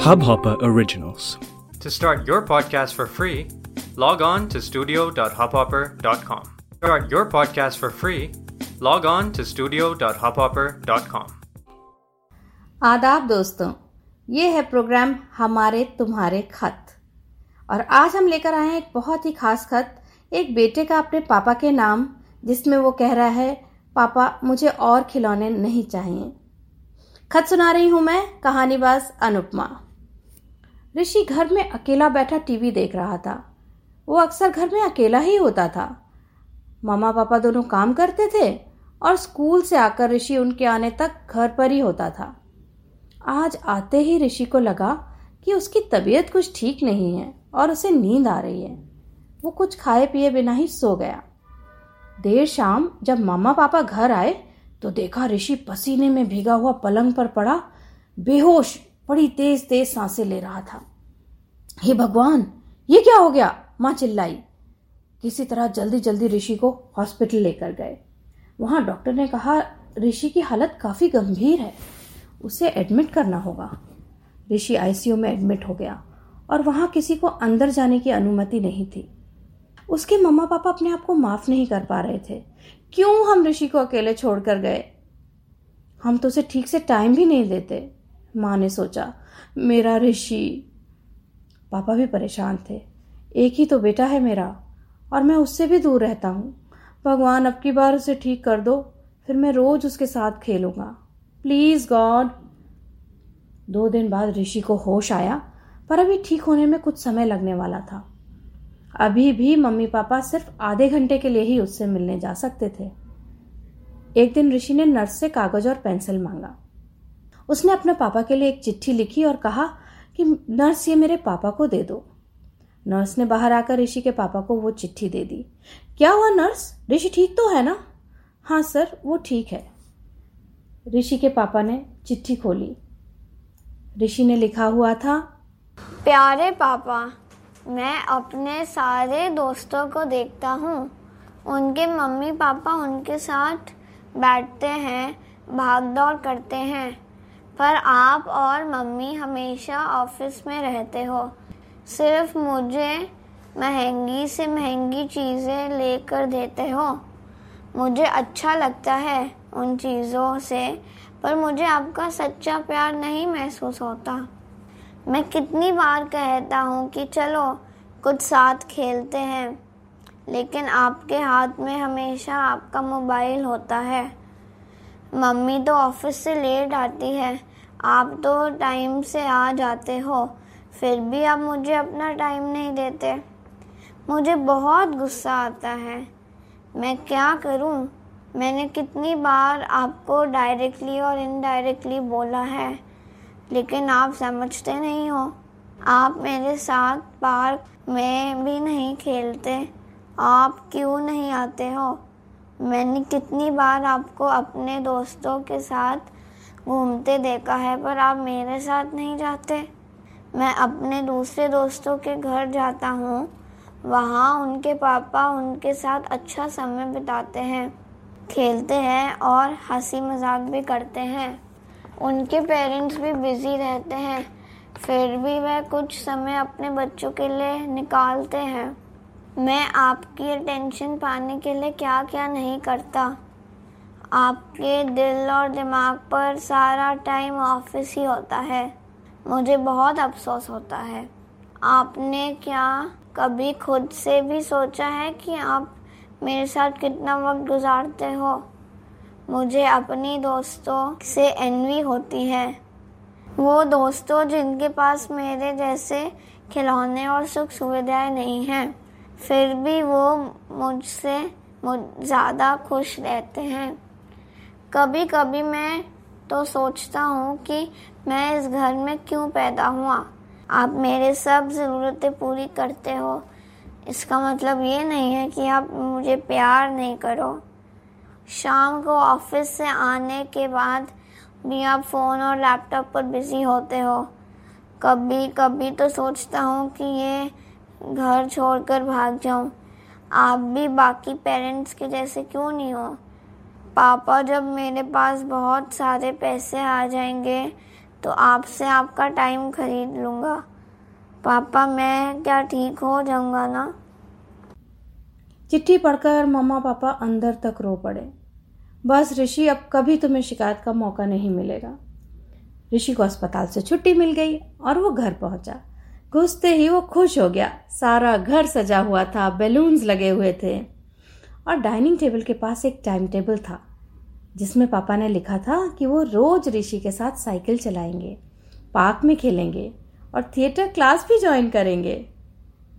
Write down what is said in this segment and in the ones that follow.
Hubhopper Originals. To start your podcast for free, log on to studio.hubhopper.com. Start your podcast for free, log on to studio.hubhopper.com. आदाब दोस्तों ये है programme हमारे तुम्हारे खत और आज हम लेकर आए हैं एक बहुत ही खास खत एक बेटे का अपने पापा के नाम जिसमें वो कह रहा है पापा मुझे और खिलौने नहीं चाहिए खत सुना रही हूँ मैं कहानीबाज अनुपमा ऋषि घर में अकेला बैठा टीवी देख रहा था। वो अक्सर घर में अकेला ही होता था। मामा पापा दोनों काम करते थे और स्कूल से आकर ऋषि उनके आने तक घर पर ही होता था। आज आते ही ऋषि को लगा कि उसकी तबीयत कुछ ठीक नहीं है और उसे नींद आ रही है। वो कुछ खाए पिए बिना ही सो गया। देर शाम जब मामा पापा घर आए तो देखा ऋषि पसीने में भीगा हुआ पलंग पर पड़ा, बेहोश बड़ी तेज तेज साँसें ले रहा था। हे भगवान, ये क्या हो गया? माँ चिल्लाई। किसी तरह जल्दी जल्दी ऋषि को हॉस्पिटल लेकर गए। वहाँ डॉक्टर ने कहा, ऋषि की हालत काफ़ी गंभीर है। उसे एडमिट करना होगा। ऋषि आईसीयू में एडमिट हो गया और वहाँ किसी को अंदर जाने की अनुमति नहीं थी। उसके मम्मा पापा अपने आप को माफ़ नहीं कर पा रहे थे। क्यों हम ऋषि को अकेले छोड़कर गए? हम तो उसे ठीक से टाइम भी नहीं देते। माँ ने सोचा, मेरा ऋषि, पापा भी परेशान थे। एक ही तो बेटा है मेरा, और मैं उससे भी दूर रहता हूँ। भगवान अब की बार उसे ठीक कर दो, फिर मैं रोज उसके साथ खेलूँगा। Please God. दो दिन बाद ऋषि को होश आया, पर अभी ठीक होने में कुछ समय लगने वाला था। अभी भी मम्मी पापा सिर्फ़ आधे घंटे के लिए ही उससे मिलने जा सकते थे। एक दिन ऋषि ने नर्स से कागज़ और पेंसिल मांगा। उसने अपने पापा के लिए एक चिट्ठी लिखी और कहा कि, नर्स, ये मेरे पापा को दे दो। नर्स ने बाहर आकर ऋषि के पापा को वो चिट्ठी दे दी। क्या हुआ नर्स? ऋषि ठीक तो है ना? हाँ सर, वो ठीक है। ऋषि के पापा ने चिट्ठी खोली। ऋषि ने लिखा हुआ था, प्यारे पापा, मैं अपने सारे दोस्तों को देखता हूँ। उनके मम्मी पापा उनके साथ बैठते हैं भाग दौड़ करते हैं। पर आप और मम्मी हमेशा ऑफ़िस में रहते हो। सिर्फ़ मुझे महँगी से महँगी चीज़ें लेकर देते हो। मुझे अच्छा लगता है उन चीज़ों से, पर मुझे आपका सच्चा प्यार नहीं महसूस होता। मैं कितनी बार कहता हूँ कि चलो, कुछ साथ खेलते हैं, लेकिन आपके हाथ में हमेशा आपका मोबाइल होता है। मम्मी तो ऑफ़िस से लेट आती है आप तो टाइम से आ जाते हो, फिर भी आप मुझे अपना टाइम नहीं देते। मुझे बहुत गुस्सा आता है। मैं क्या करूँ? मैंने कितनी बार आपको डायरेक्टली और इनडायरेक्टली बोला है, लेकिन आप समझते नहीं हो। आप मेरे साथ पार्क में भी नहीं खेलते। आप क्यों नहीं आते हो? मैंने कितनी बार आपको अपने दोस्तों के साथ घूमते देखा है, पर आप मेरे साथ नहीं जाते। मैं अपने दूसरे दोस्तों के घर जाता हूँ। वहाँ उनके पापा उनके साथ अच्छा समय बिताते हैं, खेलते हैं और हँसी मज़ाक भी करते हैं। उनके पेरेंट्स भी बिज़ी रहते हैं, फिर भी वह कुछ समय अपने बच्चों के लिए निकालते हैं। मैं आपकी अटेंशन पाने के लिए क्या क्या नहीं करता। आपके दिल और दिमाग पर सारा टाइम ऑफ़िस ही होता है। मुझे बहुत अफसोस होता है। आपने क्या कभी खुद से भी सोचा है कि आप मेरे साथ कितना वक्त गुजारते हो? मुझे अपनी दोस्तों से एनवी होती है। वो दोस्तों जिनके पास मेरे जैसे खिलौने और सुख सुविधाएँ नहीं हैं, फिर भी वो मुझसे मुझ ज़्यादा खुश रहते हैं। कभी कभी मैं तो सोचता हूँ कि मैं इस घर में क्यों पैदा हुआ। आप मेरे सब ज़रूरतें पूरी करते हो। इसका मतलब ये नहीं है कि आप मुझे प्यार नहीं करो। शाम को ऑफ़िस से आने के बाद भी आप फ़ोन और लैपटॉप पर बिज़ी होते हो। कभी कभी तो सोचता हूँ कि ये घर छोड़कर भाग जाऊँ। आप भी बाकी पेरेंट्स के जैसे क्यों नहीं हो? पापा, जब मेरे पास बहुत सारे पैसे आ जाएँगे तो आपसे आपका टाइम खरीद लूँगा। पापा, मैं क्या ठीक हो जाऊँगा ना? चिट्ठी पढ़कर मम्मा पापा अंदर तक रो पड़े। बस ऋषि, अब कभी तुम्हें शिकायत का मौका नहीं मिलेगा। ऋषि को अस्पताल से छुट्टी मिल गई और वो घर पहुँचा। घुसते ही वो खुश हो गया। सारा घर सजा हुआ था, बैलून्स लगे हुए थे। और डाइनिंग टेबल के पास एक टाइम टेबल था, जिसमें पापा ने लिखा था कि वो रोज ऋषि के साथ साइकिल चलाएँगे, पार्क में खेलेंगे और थिएटर क्लास भी ज्वाइन करेंगे।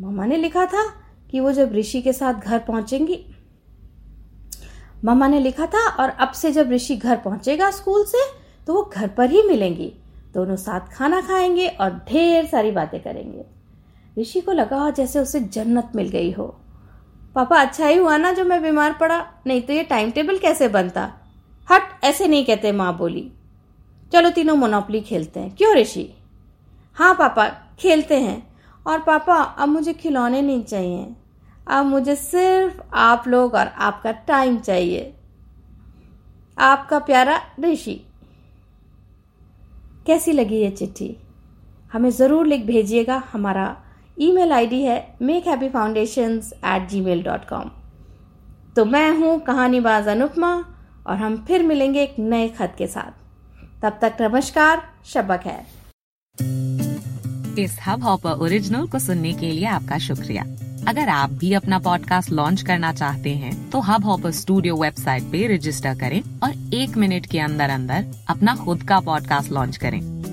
मम्मा ने लिखा था कि वो जब ऋषि के साथ घर पहुंचेंगी मम्मा ने लिखा था, और अब से जब ऋषि घर पहुंचेगा स्कूल से तो वो घर पर ही मिलेंगी। दोनों साथ खाना खाएँगे और ढेर सारी बातें करेंगे। ऋषि को लगा जैसे उसे जन्नत मिल गई हो। पापा अच्छा ही हुआ ना जो मैं बीमार पड़ा। नहीं तो ये टाइम टेबल कैसे बनता? हट, ऐसे नहीं कहते माँ बोली। चलो तीनों मोनोपली खेलते हैं। क्यों ऋषि? हाँ पापा, खेलते हैं। और पापा, अब मुझे खिलौने नहीं चाहिए। अब मुझे सिर्फ़ आप लोग और आपका टाइम चाहिए। आपका प्यारा ऋषि। कैसी लगी ये चिट्ठी? हमें ज़रूर लिख भेजिएगा हमारा ईमेल आईडी है make happy foundation at Gmail dot com तो मैं हूँ कहानीबाज अनुपमा और हम फिर मिलेंगे एक नए खत के साथ। तब तक नमस्कार, शब्बा खैर। इस हब हॉपर ओरिजिनल को सुनने के लिए आपका शुक्रिया। अगर आप भी अपना पॉडकास्ट लॉन्च करना चाहते हैं तो हब हॉपर स्टूडियो वेबसाइट पे रजिस्टर करें और एक मिनट के अंदर अंदर अपना खुद का पॉडकास्ट लॉन्च करें।